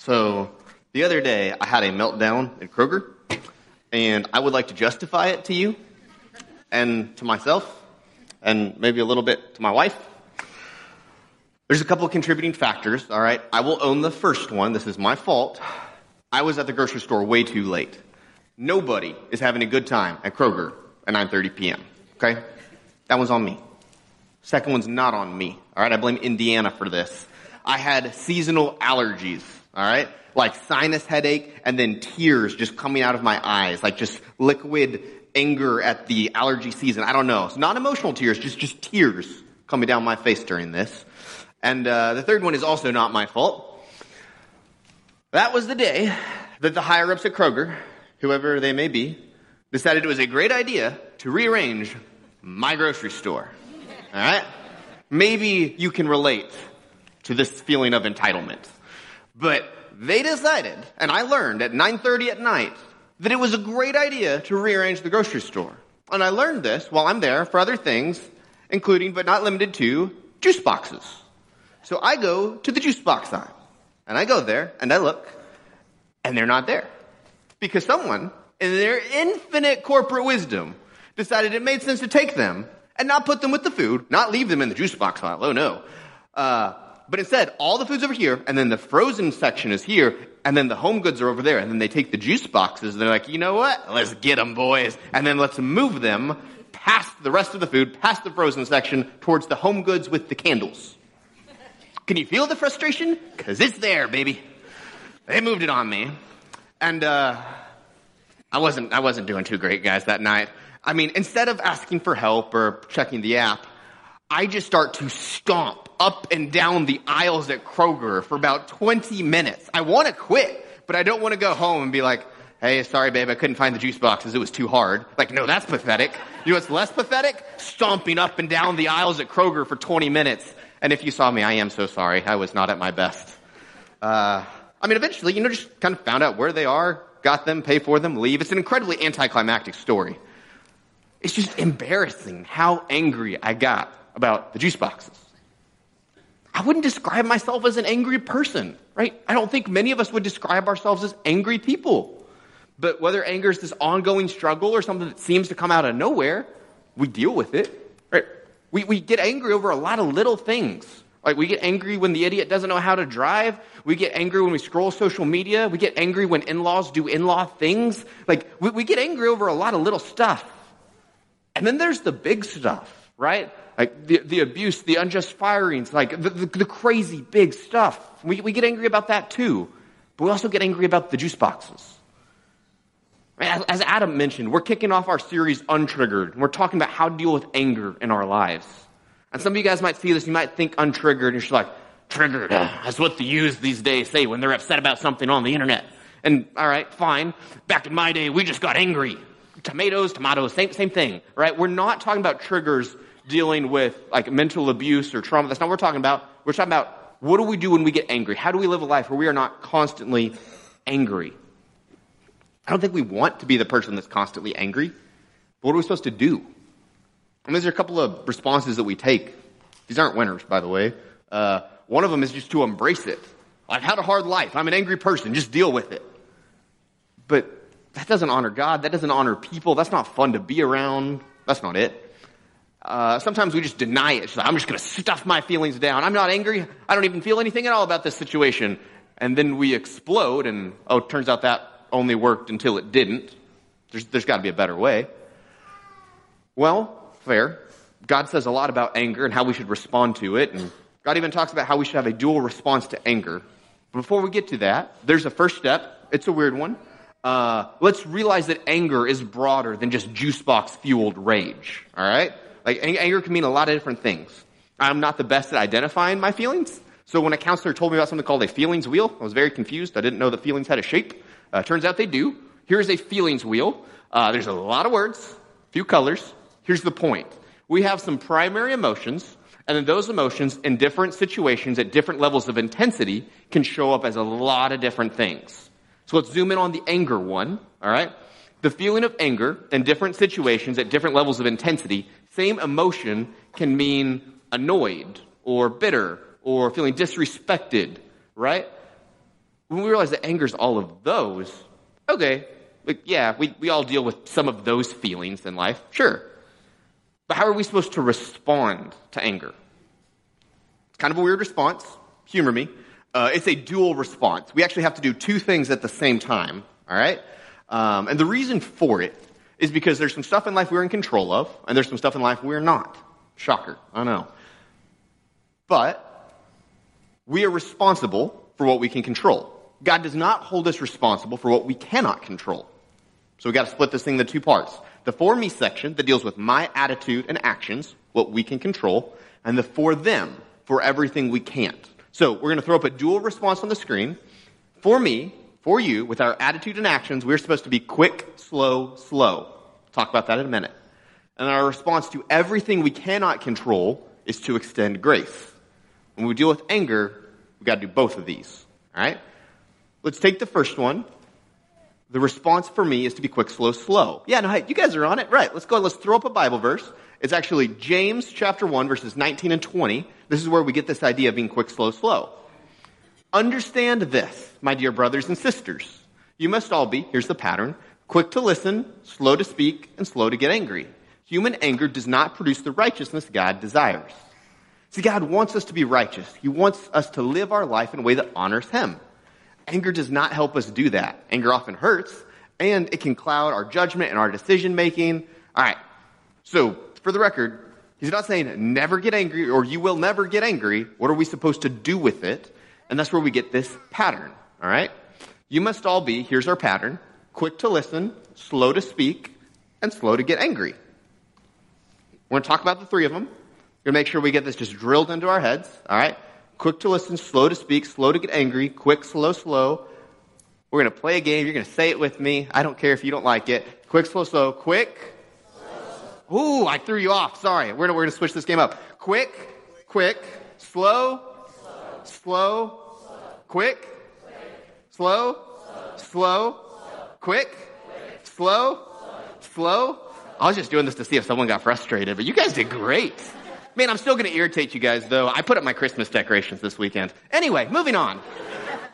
So the other day I had a meltdown at Kroger, and I would like to justify it to you and to myself and maybe a little bit to my wife. There's a couple of contributing factors, all right? I will own the first one. This is my fault. I was at the grocery store way too late. Nobody is having a good time at Kroger at 9:30 p.m. Okay? That one's on me. Second one's not on me. All right? I blame Indiana for this. I had seasonal allergies, all right? Like sinus headache and then tears just coming out of my eyes, like just liquid anger at the allergy season. I don't know. It's not emotional tears, just, just tears coming down my face during this. And uh, the third one is also not my fault. That was the day that the higher ups at Kroger, whoever they may be, decided it was a great idea to rearrange my grocery store. All right? Maybe you can relate to this feeling of entitlement. But they decided, and I learned at 9:30 at night, that it was a great idea to rearrange the grocery store. And I learned this while I'm there for other things, including but not limited to juice boxes. So I go to the juice box aisle, and I go there and I look, and they're not there. Because someone, in their infinite corporate wisdom, decided it made sense to take them and not put them with the food, not leave them in the juice box aisle. Oh no. Uh, but instead, all the food's over here, and then the frozen section is here, and then the home goods are over there, and then they take the juice boxes, and they're like, you know what? Let's get them, boys. And then let's move them past the rest of the food, past the frozen section, towards the home goods with the candles. Can you feel the frustration? Cause it's there, baby. They moved it on me. And, uh, I wasn't, I wasn't doing too great, guys, that night. I mean, instead of asking for help or checking the app, I just start to stomp up and down the aisles at Kroger for about 20 minutes. I want to quit, but I don't want to go home and be like, hey, sorry, babe, I couldn't find the juice boxes. It was too hard. Like, no, that's pathetic. You know what's less pathetic? Stomping up and down the aisles at Kroger for 20 minutes. And if you saw me, I am so sorry. I was not at my best. Uh, I mean, eventually, you know, just kind of found out where they are, got them, pay for them, leave. It's an incredibly anticlimactic story. It's just embarrassing how angry I got about the juice boxes. I wouldn't describe myself as an angry person, right? I don't think many of us would describe ourselves as angry people. But whether anger is this ongoing struggle or something that seems to come out of nowhere, we deal with it, right? We, we get angry over a lot of little things. Like we get angry when the idiot doesn't know how to drive. We get angry when we scroll social media. We get angry when in-laws do in-law things. Like we, we get angry over a lot of little stuff. And then there's the big stuff, right? Like the, the abuse, the unjust firings, like the, the, the crazy big stuff. We, we get angry about that too. But we also get angry about the juice boxes. As, Adam mentioned, we're kicking off our series Untriggered. We're talking about how to deal with anger in our lives. And some of you guys might see this, you might think untriggered, and you're just like, triggered. That's what the youth these days say when they're upset about something on the internet. And all right, fine. Back in my day, we just got angry. Tomatoes, tomatoes, same, same thing, right? We're not talking about triggers dealing with like mental abuse or trauma. That's not what we're talking about. We're talking about what do we do when we get angry? How do we live a life where we are not constantly angry? I don't think we want to be the person that's constantly angry. But what are we supposed to do? And these are a couple of responses that we take. These aren't winners, by the way. Uh, one of them is just to embrace it. I've had a hard life. I'm an angry person. Just deal with it. But that doesn't honor God. That doesn't honor people. That's not fun to be around. That's not it. Uh, sometimes we just deny it. Like, I'm just going to stuff my feelings down. I'm not angry. I don't even feel anything at all about this situation. And then we explode, and oh, turns out that only worked until it didn't. There's, there's got to be a better way. Well, fair. God says a lot about anger and how we should respond to it. And God even talks about how we should have a dual response to anger. But before we get to that, there's a first step. It's a weird one. Uh, let's realize that anger is broader than just juice box fueled rage. All right? Like anger can mean a lot of different things. I'm not the best at identifying my feelings. So when a counselor told me about something called a feelings wheel, I was very confused. I didn't know that feelings had a shape. Uh, turns out they do. Here's a feelings wheel. Uh, there's a lot of words, few colors. Here's the point. We have some primary emotions, and then those emotions in different situations at different levels of intensity can show up as a lot of different things. So let's zoom in on the anger one, all right? The feeling of anger in different situations at different levels of intensity, same emotion can mean annoyed or bitter or feeling disrespected, right? when we realize that anger is all of those, okay, like, yeah, we, we all deal with some of those feelings in life, sure. But how are we supposed to respond to anger? It's kind of a weird response. Humor me. Uh, it's a dual response. We actually have to do two things at the same time, all right? Um, and the reason for it is because there's some stuff in life we're in control of, and there's some stuff in life we're not. Shocker, I know. But we are responsible for what we can control. God does not hold us responsible for what we cannot control. So we got to split this thing into two parts. The for me section that deals with my attitude and actions, what we can control, and the for them, for everything we can't. So we're going to throw up a dual response on the screen. For me, for you, with our attitude and actions, we're supposed to be quick, slow, slow. Talk about that in a minute. And our response to everything we cannot control is to extend grace. When we deal with anger, we've got to do both of these. All right? Let's take the first one. The response for me is to be quick, slow, slow. Yeah, no, hey, you guys are on it. Right. Let's go. Let's throw up a Bible verse. It's actually James chapter 1, verses 19 and 20. This is where we get this idea of being quick, slow, slow. Understand this, my dear brothers and sisters. You must all be, here's the pattern, quick to listen, slow to speak, and slow to get angry. Human anger does not produce the righteousness God desires. See, God wants us to be righteous. He wants us to live our life in a way that honors Him. Anger does not help us do that. Anger often hurts, and it can cloud our judgment and our decision making. All right. So, for the record, he's not saying never get angry or you will never get angry. What are we supposed to do with it? And that's where we get this pattern. All right. You must all be, here's our pattern, quick to listen, slow to speak, and slow to get angry. We're going to talk about the three of them. We're going to make sure we get this just drilled into our heads. All right quick to listen, slow to speak, slow to get angry, quick, slow, slow. We're going to play a game. You're going to say it with me. I don't care if you don't like it. Quick, slow, slow. Quick. Ooh, I threw you off. Sorry. We're going to switch this game up. Quick, quick, slow, slow, slow, quick, slow, slow, quick, slow, slow. I was just doing this to see if someone got frustrated, but you guys did great. Man, I'm still going to irritate you guys, though. I put up my Christmas decorations this weekend. Anyway, moving on.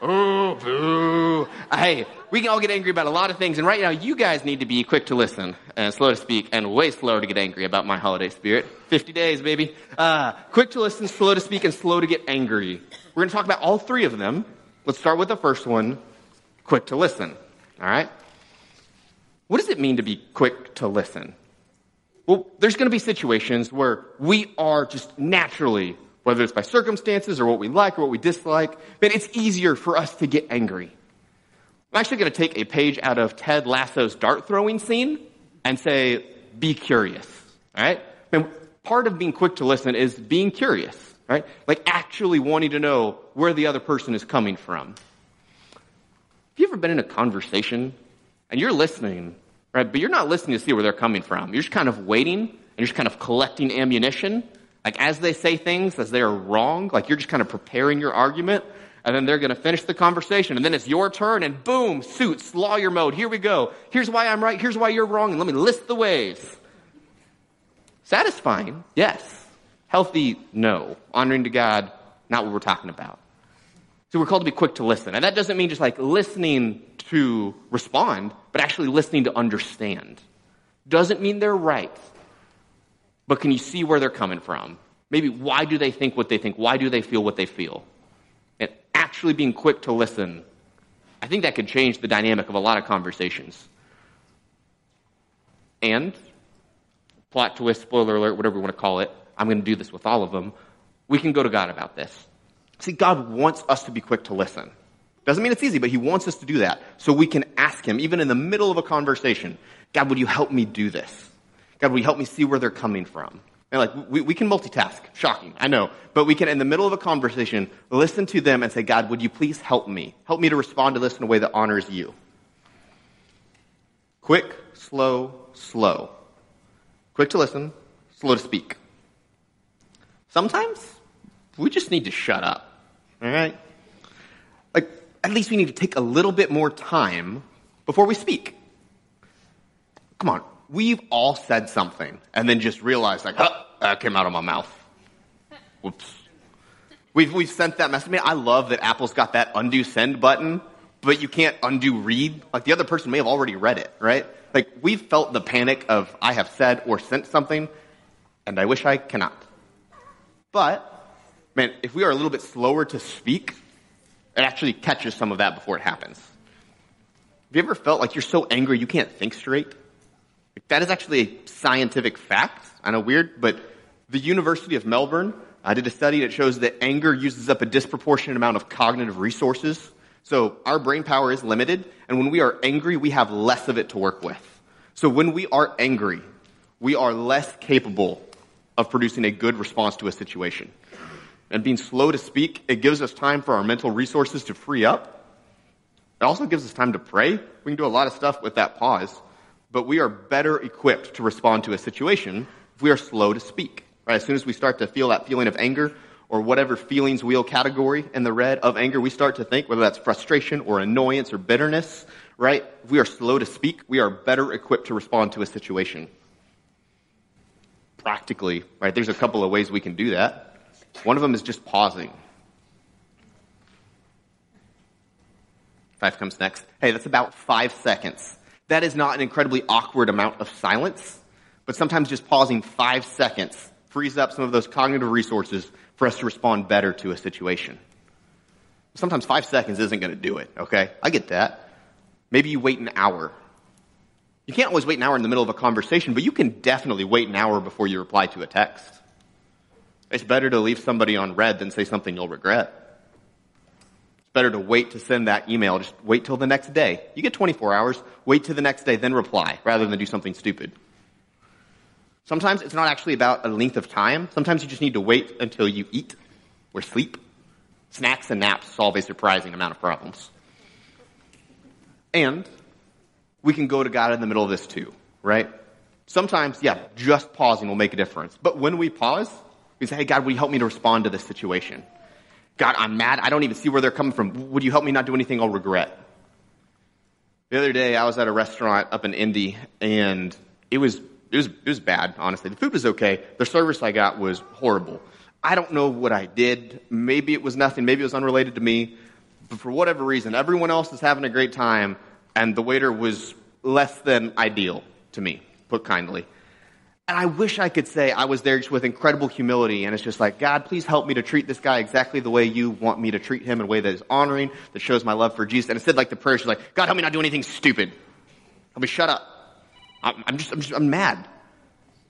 Oh, boo. Hey, we can all get angry about a lot of things, and right now, you guys need to be quick to listen and slow to speak and way slower to get angry about my holiday spirit. 50 days, baby. Uh, quick to listen, slow to speak, and slow to get angry. We're going to talk about all three of them. Let's start with the first one quick to listen. All right? What does it mean to be quick to listen? Well, there's going to be situations where we are just naturally, whether it's by circumstances or what we like or what we dislike, but it's easier for us to get angry. I'm actually going to take a page out of Ted Lasso's dart throwing scene and say, be curious. All right? And part of being quick to listen is being curious, right? Like actually wanting to know where the other person is coming from. Have you ever been in a conversation and you're listening right? But you're not listening to see where they're coming from. You're just kind of waiting and you're just kind of collecting ammunition. Like as they say things, as they are wrong, like you're just kind of preparing your argument, and then they're going to finish the conversation, and then it's your turn, and boom, suits, lawyer mode. Here we go. Here's why I'm right. Here's why you're wrong, and let me list the ways. Satisfying, yes. Healthy, no. Honoring to God, not what we're talking about. So we're called to be quick to listen. And that doesn't mean just like listening to respond, but actually listening to understand. Doesn't mean they're right, but can you see where they're coming from? Maybe why do they think what they think? Why do they feel what they feel? And actually being quick to listen, I think that could change the dynamic of a lot of conversations. And, plot twist, spoiler alert, whatever you want to call it, I'm going to do this with all of them. We can go to God about this. See, God wants us to be quick to listen. Doesn't mean it's easy, but He wants us to do that. So we can ask Him, even in the middle of a conversation, God, would you help me do this? God, will you help me see where they're coming from? And like, we, we can multitask. Shocking, I know. But we can, in the middle of a conversation, listen to them and say, God, would you please help me? Help me to respond to this in a way that honors you. Quick, slow, slow. Quick to listen, slow to speak. Sometimes we just need to shut up. All right? Like, at least we need to take a little bit more time before we speak. Come on. We've all said something and then just realized, like, oh, that came out of my mouth. Whoops. We've, we've sent that message. Man, I love that Apple's got that undo send button, but you can't undo read. Like the other person may have already read it, right? Like we've felt the panic of I have said or sent something, and I wish I cannot. But, man, if we are a little bit slower to speak, it actually catches some of that before it happens. Have you ever felt like you're so angry you can't think straight? Like, that is actually a scientific fact. I know weird, but the University of Melbourne I did a study that shows that anger uses up a disproportionate amount of cognitive resources. So our brain power is limited, and when we are angry, we have less of it to work with. So when we are angry, we are less capable of producing a good response to a situation. And being slow to speak, it gives us time for our mental resources to free up. It also gives us time to pray. We can do a lot of stuff with that pause, but we are better equipped to respond to a situation if we are slow to speak. Right? As soon as we start to feel that feeling of anger or whatever feelings wheel category in the red of anger, we start to think, whether that's frustration or annoyance or bitterness, right? If we are slow to speak, we are better equipped to respond to a situation. Practically, right? There's a couple of ways we can do that. One of them is just pausing. Five comes next. Hey, that's about five seconds. That is not an incredibly awkward amount of silence, but sometimes just pausing five seconds frees up some of those cognitive resources for us to respond better to a situation. Sometimes five seconds isn't going to do it, okay? I get that. Maybe you wait an hour. You can't always wait an hour in the middle of a conversation, but you can definitely wait an hour before you reply to a text. It's better to leave somebody on read than say something you'll regret. It's better to wait to send that email. Just wait till the next day. You get 24 hours. Wait till the next day, then reply, rather than do something stupid. Sometimes it's not actually about a length of time. Sometimes you just need to wait until you eat or sleep. Snacks and naps solve a surprising amount of problems. And we can go to God in the middle of this too, right? Sometimes, yeah, just pausing will make a difference. But when we pause, we say, hey, God, will you help me to respond to this situation? God, I'm mad. I don't even see where they're coming from. Would you help me not do anything I'll regret? The other day, I was at a restaurant up in Indy, and it was it was, it was bad, honestly. The food was okay. The service I got was horrible. I don't know what I did. Maybe it was nothing. Maybe it was unrelated to me. But for whatever reason, everyone else is having a great time, and the waiter was less than ideal to me, put kindly. And I wish I could say I was there just with incredible humility, and it's just like, God, please help me to treat this guy exactly the way you want me to treat him in a way that is honoring, that shows my love for Jesus. And instead, like the prayer, she's like, God, help me not do anything stupid. Help me shut up. I'm just, I'm just, I'm mad.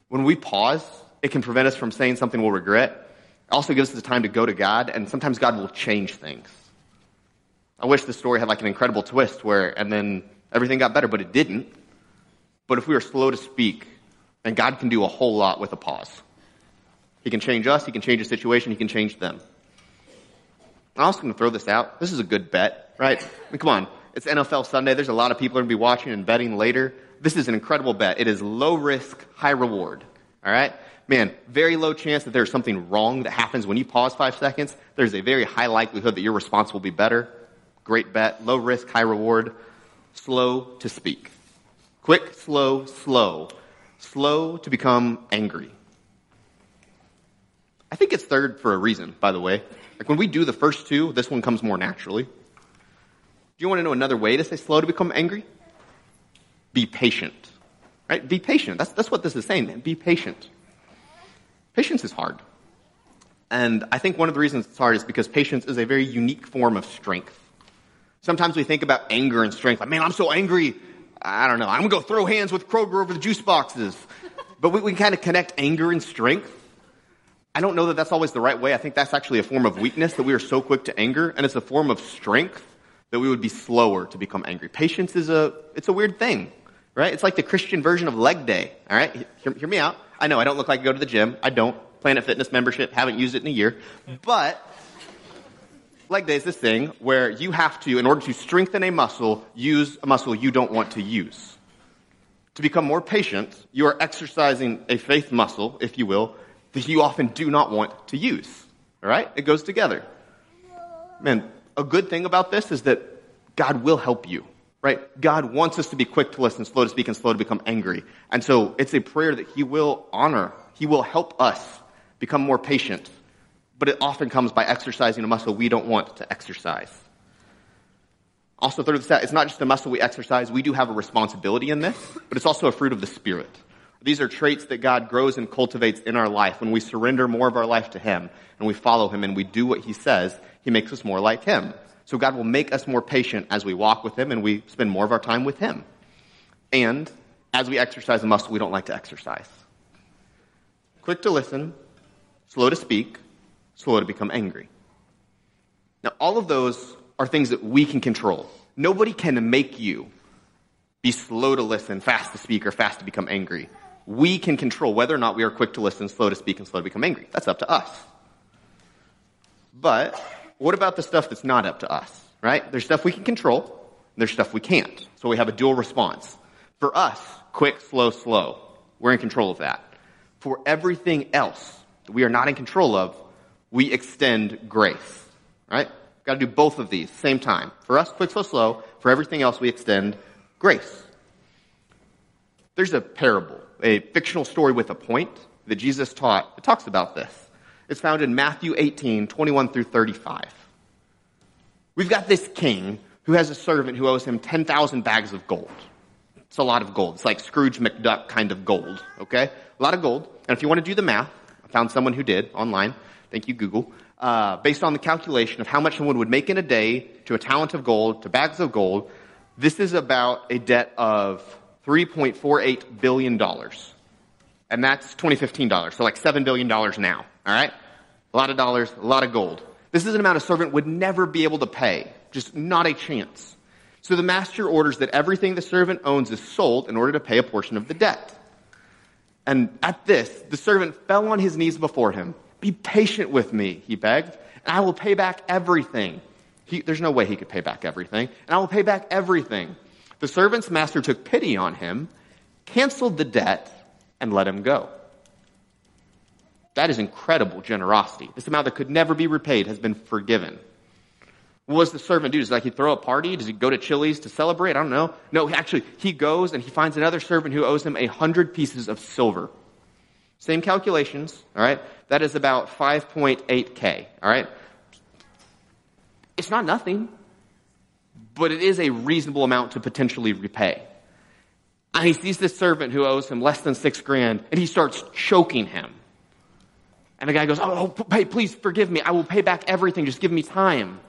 When we pause, it can prevent us from saying something we'll regret. It also gives us the time to go to God, and sometimes God will change things. I wish the story had like an incredible twist where, and then everything got better, but it didn't. But if we are slow to speak, then God can do a whole lot with a pause. He can change us, He can change a situation, He can change them. I'm also going to throw this out. This is a good bet, right? I mean, come on. It's NFL Sunday. There's a lot of people going to be watching and betting later. This is an incredible bet. It is low risk, high reward. All right? Man, very low chance that there's something wrong that happens when you pause five seconds. There's a very high likelihood that your response will be better. Great bet. Low risk, high reward. Slow to speak. Quick, slow, slow. Slow to become angry. I think it's third for a reason, by the way. Like when we do the first two, this one comes more naturally. Do you want to know another way to say slow to become angry? Be patient. Right? Be patient. That's, that's what this is saying. Be patient. Patience is hard. And I think one of the reasons it's hard is because patience is a very unique form of strength. Sometimes we think about anger and strength. Like, man, I'm so angry. I don't know. I'm going to go throw hands with Kroger over the juice boxes. But we, we kind of connect anger and strength. I don't know that that's always the right way. I think that's actually a form of weakness that we are so quick to anger, and it's a form of strength that we would be slower to become angry. Patience is a, it's a weird thing right? It's like the Christian version of leg day, all right? Hear, hear me out. I know I don't look like I go to the gym. I don't. Planet Fitness membership, haven't used it in a year. But leg day is this thing where you have to, in order to strengthen a muscle, use a muscle you don't want to use. To become more patient, you are exercising a faith muscle, if you will, that you often do not want to use. All right? It goes together. Man, a good thing about this is that God will help you right? God wants us to be quick to listen, slow to speak, and slow to become angry. And so it's a prayer that He will honor. He will help us become more patient, but it often comes by exercising a muscle we don't want to exercise. Also, third of the stat, it's not just a muscle we exercise. We do have a responsibility in this, but it's also a fruit of the Spirit. These are traits that God grows and cultivates in our life. When we surrender more of our life to Him and we follow Him and we do what He says, He makes us more like Him. So God will make us more patient as we walk with Him and we spend more of our time with Him. And as we exercise a muscle we don't like to exercise. Quick to listen, slow to speak, slow to become angry. Now, all of those are things that we can control. Nobody can make you be slow to listen, fast to speak, or fast to become angry. We can control whether or not we are quick to listen, slow to speak, and slow to become angry. That's up to us. But what about the stuff that's not up to us, right? There's stuff we can control, there's stuff we can't. So we have a dual response. For us, quick, slow, slow. We're in control of that. For everything else that we are not in control of, we extend grace, right? Got to do both of these same time. For us, quick, slow, slow. For everything else, we extend grace. There's a parable, a fictional story with a point that Jesus taught. It talks about this. It's found in Matthew 18, 21 through 35. We've got this king who has a servant who owes him 10,000 bags of gold. It's a lot of gold. It's like Scrooge McDuck kind of gold, okay? A lot of gold. And if you want to do the math, I found someone who did online. Thank you, Google. Uh, based on the calculation of how much someone would make in a day to a talent of gold to bags of gold, this is about a debt of $3.48 billion. And that's 2015 dollars, so like $7 billion now. All right? A lot of dollars, a lot of gold. This is an amount a servant would never be able to pay. Just not a chance. So the master orders that everything the servant owns is sold in order to pay a portion of the debt. And at this, the servant fell on his knees before him. Be patient with me, he begged, and I will pay back everything. He, there's no way he could pay back everything. And I will pay back everything. The servant's master took pity on him, canceled the debt, and let him go. That is incredible generosity. This amount that could never be repaid has been forgiven. What does the servant do? Does like he throw a party? Does he go to Chili's to celebrate? I don't know. No, actually, he goes and he finds another servant who owes him a hundred pieces of silver. Same calculations, all right? That is about 5.8K, all right? It's not nothing, but it is a reasonable amount to potentially repay. And he sees this servant who owes him less than six grand, and he starts choking him. And the guy goes, Oh, oh hey, please forgive me. I will pay back everything. Just give me time.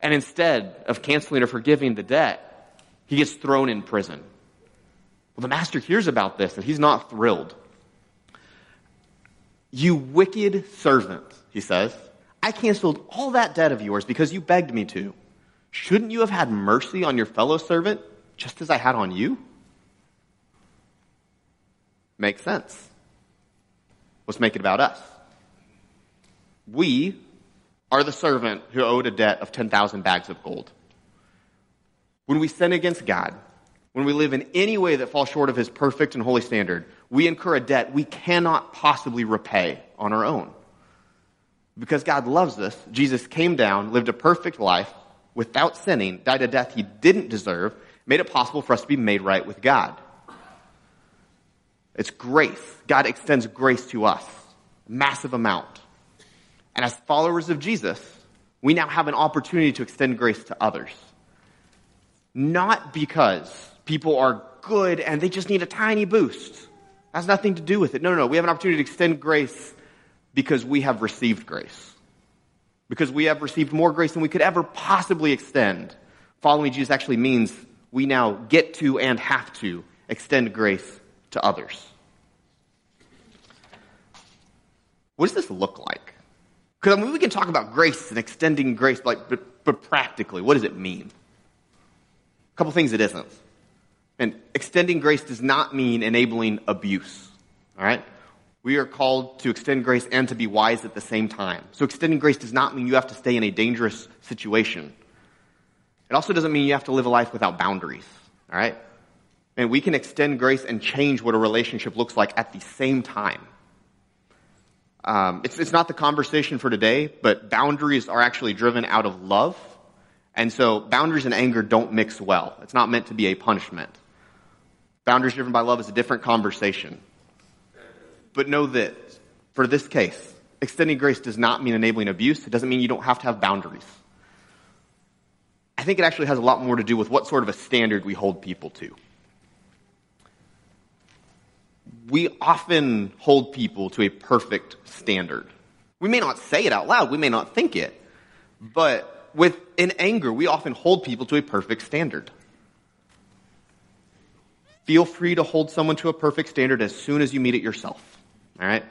And instead of canceling or forgiving the debt, he gets thrown in prison. Well, the master hears about this and he's not thrilled. You wicked servant, he says. I canceled all that debt of yours because you begged me to. Shouldn't you have had mercy on your fellow servant just as I had on you? Makes sense. Let's make it about us. We are the servant who owed a debt of 10,000 bags of gold. When we sin against God, when we live in any way that falls short of his perfect and holy standard, we incur a debt we cannot possibly repay on our own. Because God loves us, Jesus came down, lived a perfect life without sinning, died a death he didn't deserve, made it possible for us to be made right with God. It's grace. God extends grace to us. Massive amount. And as followers of Jesus, we now have an opportunity to extend grace to others. Not because people are good and they just need a tiny boost. Has nothing to do with it. No, no, no. We have an opportunity to extend grace because we have received grace. Because we have received more grace than we could ever possibly extend. Following Jesus actually means we now get to and have to extend grace to others. What does this look like? Because I mean, we can talk about grace and extending grace, like, but, but practically, what does it mean? A couple things it isn't. And extending grace does not mean enabling abuse. All right? We are called to extend grace and to be wise at the same time. So extending grace does not mean you have to stay in a dangerous situation. It also doesn't mean you have to live a life without boundaries. All right? And we can extend grace and change what a relationship looks like at the same time. Um, it's, it's not the conversation for today, but boundaries are actually driven out of love. And so boundaries and anger don't mix well. It's not meant to be a punishment. Boundaries driven by love is a different conversation. But know that for this case, extending grace does not mean enabling abuse. It doesn't mean you don't have to have boundaries. I think it actually has a lot more to do with what sort of a standard we hold people to. We often hold people to a perfect standard. We may not say it out loud, we may not think it, but with in anger, we often hold people to a perfect standard. Feel free to hold someone to a perfect standard as soon as you meet it yourself. All right?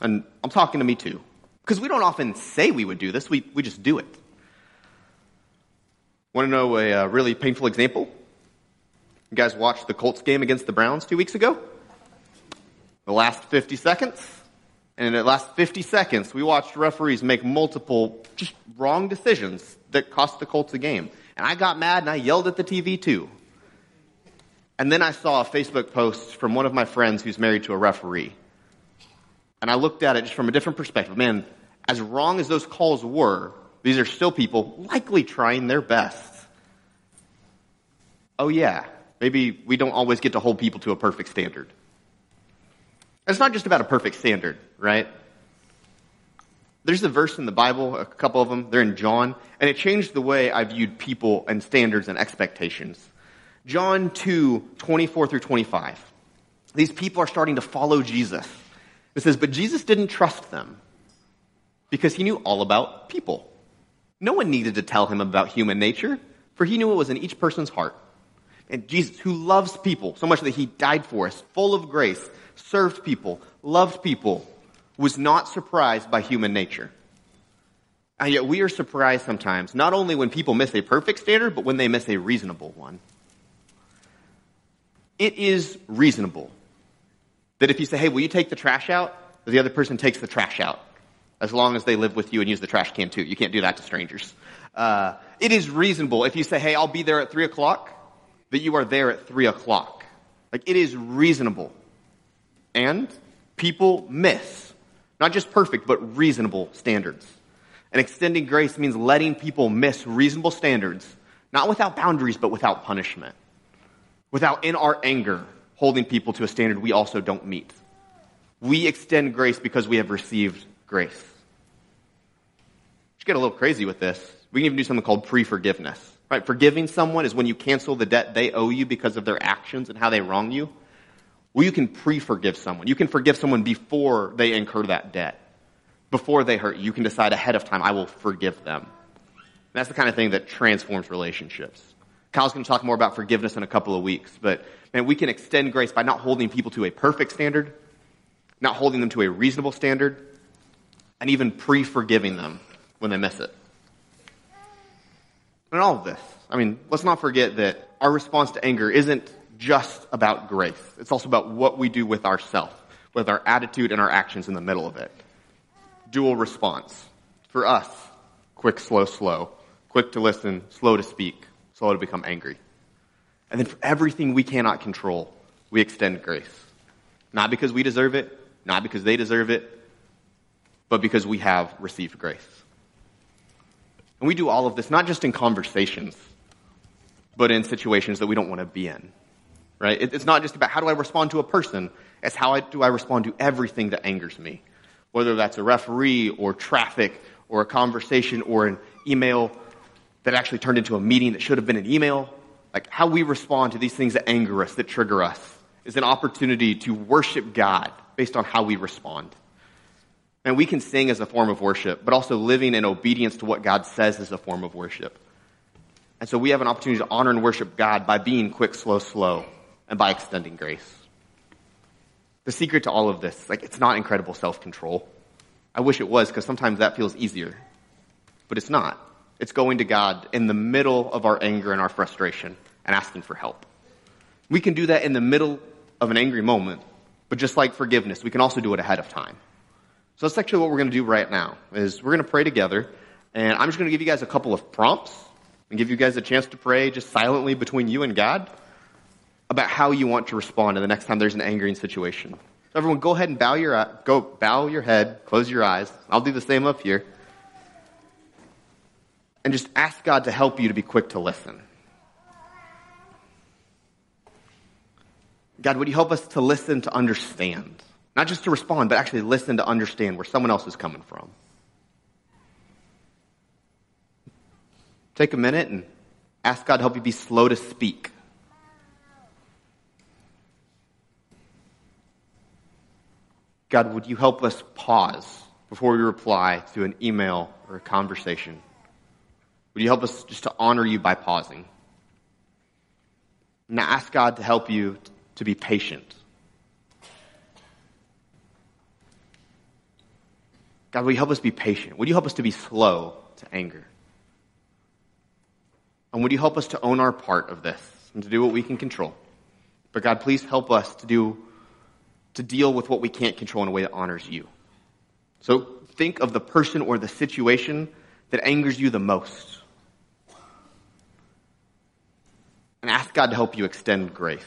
And I'm talking to me too. Because we don't often say we would do this, we, we just do it. Want to know a uh, really painful example? You guys watched the Colts game against the Browns two weeks ago? The last 50 seconds? And in the last 50 seconds, we watched referees make multiple just wrong decisions that cost the Colts a game. And I got mad and I yelled at the TV too. And then I saw a Facebook post from one of my friends who's married to a referee. And I looked at it just from a different perspective. Man, as wrong as those calls were, these are still people likely trying their best. Oh, yeah, maybe we don't always get to hold people to a perfect standard. It's not just about a perfect standard, right? There's a verse in the Bible, a couple of them, they're in John, and it changed the way I viewed people and standards and expectations. John 2, 24 through 25. These people are starting to follow Jesus. It says, but Jesus didn't trust them because he knew all about people. No one needed to tell him about human nature, for he knew it was in each person's heart. And Jesus, who loves people so much that he died for us, full of grace, served people, loved people, was not surprised by human nature. And yet we are surprised sometimes, not only when people miss a perfect standard, but when they miss a reasonable one it is reasonable that if you say, hey, will you take the trash out? The other person takes the trash out. As long as they live with you and use the trash can too. You can't do that to strangers. Uh, it is reasonable if you say, hey, I'll be there at three o'clock, that you are there at three o'clock. Like, it is reasonable. And people miss. Not just perfect, but reasonable standards. And extending grace means letting people miss reasonable standards, not without boundaries, but without punishment without, in our anger, holding people to a standard we also don't meet. We extend grace because we have received grace. Just get a little crazy with this. We can even do something called pre-forgiveness. Right? Forgiving someone is when you cancel the debt they owe you because of their actions and how they wrong you. Well, you can pre-forgive someone. You can forgive someone before they incur that debt. Before they hurt you. You can decide ahead of time, I will forgive them. And that's the kind of thing that transforms relationships. Kyle's going to talk more about forgiveness in a couple of weeks, but man, we can extend grace by not holding people to a perfect standard, not holding them to a reasonable standard, and even pre-forgiving them when they miss it. And all of this, I mean, let's not forget that our response to anger isn't just about grace. It's also about what we do with ourselves, with our attitude and our actions in the middle of it. Dual response. For us, quick, slow, slow. Quick to listen, slow to speak slow to become angry. And then for everything we cannot control, we extend grace. Not because we deserve it, not because they deserve it, but because we have received grace. And we do all of this not just in conversations, but in situations that we don't want to be in. Right? It's not just about how do I respond to a person, it's how do I respond to everything that angers me. Whether that's a referee or traffic or a conversation or an email that actually turned into a meeting that should have been an email. Like how we respond to these things that anger us, that trigger us, is an opportunity to worship God based on how we respond. And we can sing as a form of worship, but also living in obedience to what God says is a form of worship. And so we have an opportunity to honor and worship God by being quick, slow, slow, and by extending grace. The secret to all of this, like, it's not incredible self-control. I wish it was, because sometimes that feels easier. But it's not. It's going to God in the middle of our anger and our frustration and asking for help. We can do that in the middle of an angry moment, but just like forgiveness, we can also do it ahead of time. So that's actually what we're going to do right now is we're going to pray together and I'm just going to give you guys a couple of prompts and give you guys a chance to pray just silently between you and God about how you want to respond to the next time there's an angering situation. So everyone go ahead and bow your, go bow your head, close your eyes. I'll do the same up here and just ask God to help you to be quick to listen. God, would you help us to listen, to understand? Not just to respond, but actually listen to understand where someone else is coming from. Take a minute and ask God to help you be slow to speak. God, would you help us pause before we reply to an email or a conversation? Would you help us just to honor you by pausing? And ask God to help you to be patient. God, will you help us be patient? Would you help us to be slow to anger? And would you help us to own our part of this and to do what we can control? But God, please help us to do to deal with what we can't control in a way that honors you. So think of the person or the situation that angers you the most. And ask God to help you extend grace.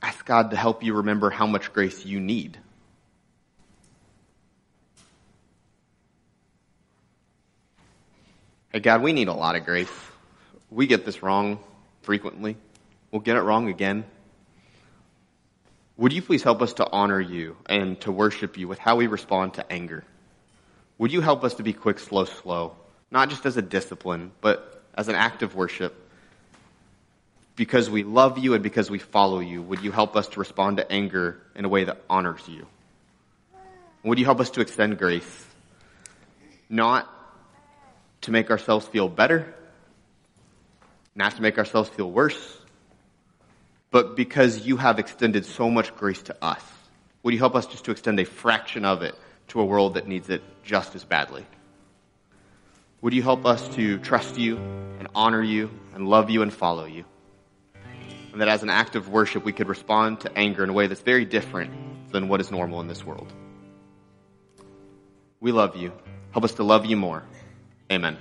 Ask God to help you remember how much grace you need. Hey, God, we need a lot of grace. We get this wrong frequently. We'll get it wrong again. Would you please help us to honor you and to worship you with how we respond to anger? Would you help us to be quick, slow, slow? Not just as a discipline, but as an act of worship. Because we love you and because we follow you, would you help us to respond to anger in a way that honors you? Would you help us to extend grace? Not to make ourselves feel better, not to make ourselves feel worse, but because you have extended so much grace to us. Would you help us just to extend a fraction of it to a world that needs it just as badly? Would you help us to trust you and honor you and love you and follow you? And that as an act of worship, we could respond to anger in a way that's very different than what is normal in this world. We love you. Help us to love you more. Amen.